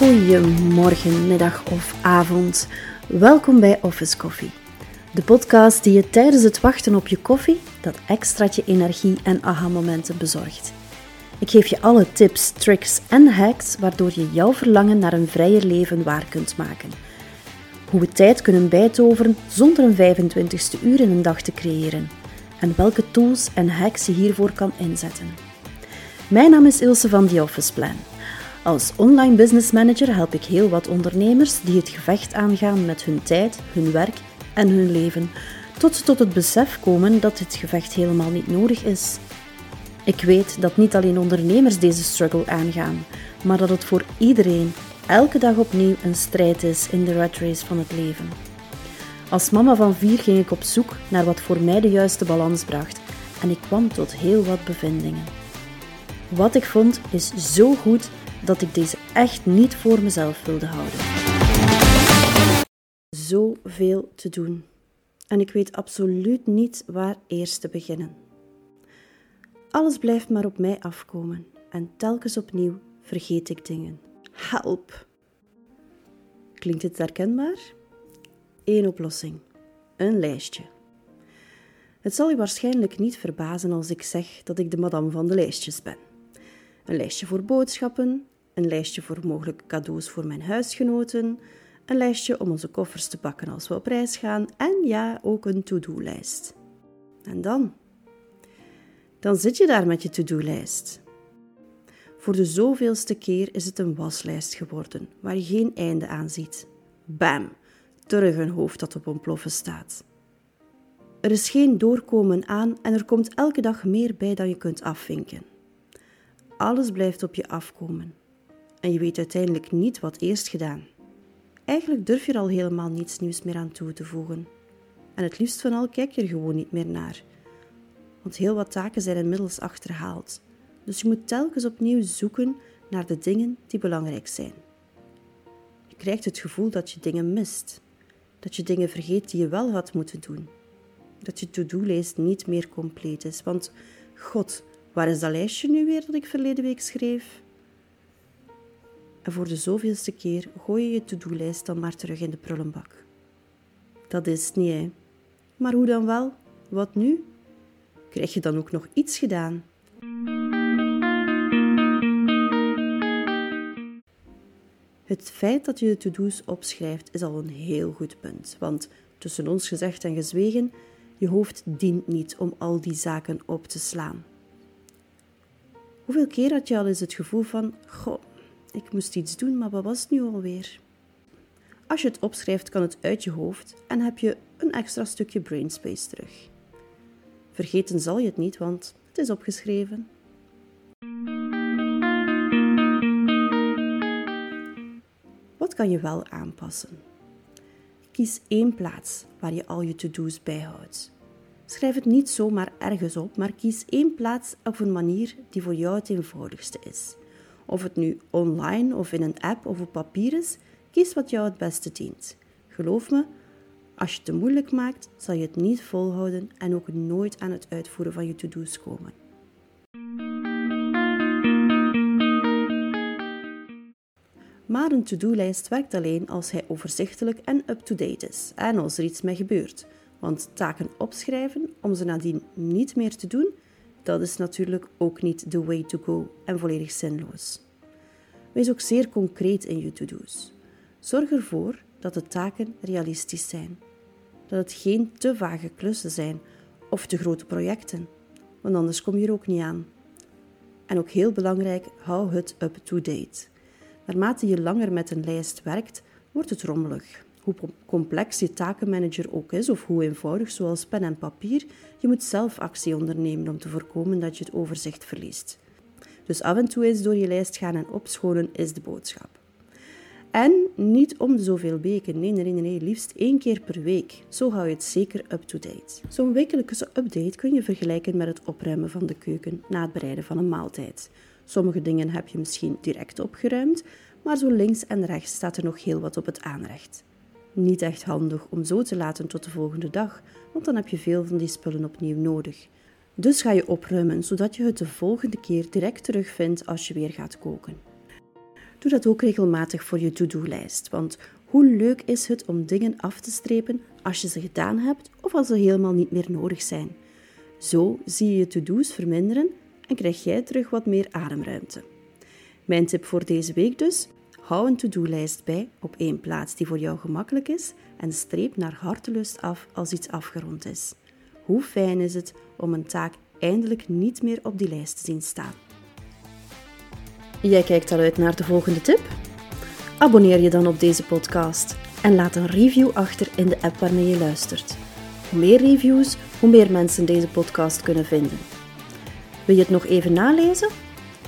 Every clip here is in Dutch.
Goedemorgen, middag of avond. Welkom bij Office Coffee. De podcast die je tijdens het wachten op je koffie dat extraatje energie en aha-momenten bezorgt. Ik geef je alle tips, tricks en hacks waardoor je jouw verlangen naar een vrijer leven waar kunt maken. Hoe we tijd kunnen bijtoveren zonder een 25ste uur in een dag te creëren. En welke tools en hacks je hiervoor kan inzetten. Mijn naam is Ilse van The Office Plan. Als online business manager help ik heel wat ondernemers die het gevecht aangaan met hun tijd, hun werk en hun leven, tot ze tot het besef komen dat dit gevecht helemaal niet nodig is. Ik weet dat niet alleen ondernemers deze struggle aangaan, maar dat het voor iedereen elke dag opnieuw een strijd is in de rat race van het leven. Als mama van vier ging ik op zoek naar wat voor mij de juiste balans bracht en ik kwam tot heel wat bevindingen. Wat ik vond is zo goed dat ik deze echt niet voor mezelf wilde houden. Zoveel te doen. En ik weet absoluut niet waar eerst te beginnen. Alles blijft maar op mij afkomen en telkens opnieuw vergeet ik dingen. Help! Klinkt het herkenbaar? Eén oplossing: een lijstje. Het zal je waarschijnlijk niet verbazen als ik zeg dat ik de madame van de lijstjes ben. Een lijstje voor boodschappen, een lijstje voor mogelijke cadeaus voor mijn huisgenoten, een lijstje om onze koffers te pakken als we op reis gaan en ja, ook een to-do-lijst. En dan? Dan zit je daar met je to-do-lijst. Voor de zoveelste keer is het een waslijst geworden waar je geen einde aan ziet. Bam! Terug een hoofd dat op ontploffen staat. Er is geen doorkomen aan en er komt elke dag meer bij dan je kunt afvinken. Alles blijft op je afkomen en je weet uiteindelijk niet wat eerst gedaan. Eigenlijk durf je er al helemaal niets nieuws meer aan toe te voegen. En het liefst van al kijk je er gewoon niet meer naar. Want heel wat taken zijn inmiddels achterhaald. Dus je moet telkens opnieuw zoeken naar de dingen die belangrijk zijn. Je krijgt het gevoel dat je dingen mist. Dat je dingen vergeet die je wel had moeten doen. Dat je to-do-lijst niet meer compleet is. Want god, waar is dat lijstje nu weer dat ik verleden week schreef? En voor de zoveelste keer gooi je je to-do-lijst dan maar terug in de prullenbak. Dat is niet, hè. Maar hoe dan wel? Wat nu? Krijg je dan ook nog iets gedaan? Het feit dat je de to-do's opschrijft is al een heel goed punt, want tussen ons gezegd en gezwegen, je hoofd dient niet om al die zaken op te slaan. Hoeveel keer had je al eens het gevoel van: Goh, ik moest iets doen, maar wat was het nu alweer? Als je het opschrijft, kan het uit je hoofd en heb je een extra stukje brainspace terug. Vergeten zal je het niet, want het is opgeschreven. Wat kan je wel aanpassen? Kies één plaats waar je al je to-do's bijhoudt. Schrijf het niet zomaar ergens op, maar kies één plaats op een manier die voor jou het eenvoudigste is. Of het nu online of in een app of op papier is, kies wat jou het beste dient. Geloof me, als je het te moeilijk maakt, zal je het niet volhouden en ook nooit aan het uitvoeren van je to-do's komen. Maar een to-do-lijst werkt alleen als hij overzichtelijk en up-to-date is en als er iets mee gebeurt. Want taken opschrijven om ze nadien niet meer te doen, dat is natuurlijk ook niet the way to go en volledig zinloos. Wees ook zeer concreet in je to-do's. Zorg ervoor dat de taken realistisch zijn. Dat het geen te vage klussen zijn of te grote projecten, want anders kom je er ook niet aan. En ook heel belangrijk, hou het up-to-date. Naarmate je langer met een lijst werkt, wordt het rommelig. Hoe complex je takenmanager ook is, of hoe eenvoudig, zoals pen en papier, je moet zelf actie ondernemen om te voorkomen dat je het overzicht verliest. Dus af en toe eens door je lijst gaan en opschonen is de boodschap. En niet om zoveel weken, nee, nee, nee, liefst één keer per week. Zo hou je het zeker up-to-date. Zo'n wekelijkse update kun je vergelijken met het opruimen van de keuken na het bereiden van een maaltijd. Sommige dingen heb je misschien direct opgeruimd, maar zo links en rechts staat er nog heel wat op het aanrecht. Niet echt handig om zo te laten tot de volgende dag, want dan heb je veel van die spullen opnieuw nodig. Dus ga je opruimen, zodat je het de volgende keer direct terugvindt als je weer gaat koken. Doe dat ook regelmatig voor je to-do-lijst, want hoe leuk is het om dingen af te strepen als je ze gedaan hebt of als ze helemaal niet meer nodig zijn. Zo zie je je to-do's verminderen en krijg jij terug wat meer ademruimte. Mijn tip voor deze week dus: hou een to-do-lijst bij op één plaats die voor jou gemakkelijk is en streep naar hartelust af als iets afgerond is. Hoe fijn is het om een taak eindelijk niet meer op die lijst te zien staan? Jij kijkt al uit naar de volgende tip? Abonneer je dan op deze podcast en laat een review achter in de app waarmee je luistert. Hoe meer reviews, hoe meer mensen deze podcast kunnen vinden. Wil je het nog even nalezen?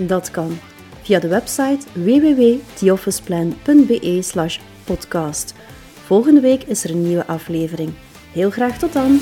Dat kan via de website www.theofficeplan.be/podcast. Volgende week is er een nieuwe aflevering. Heel graag tot dan!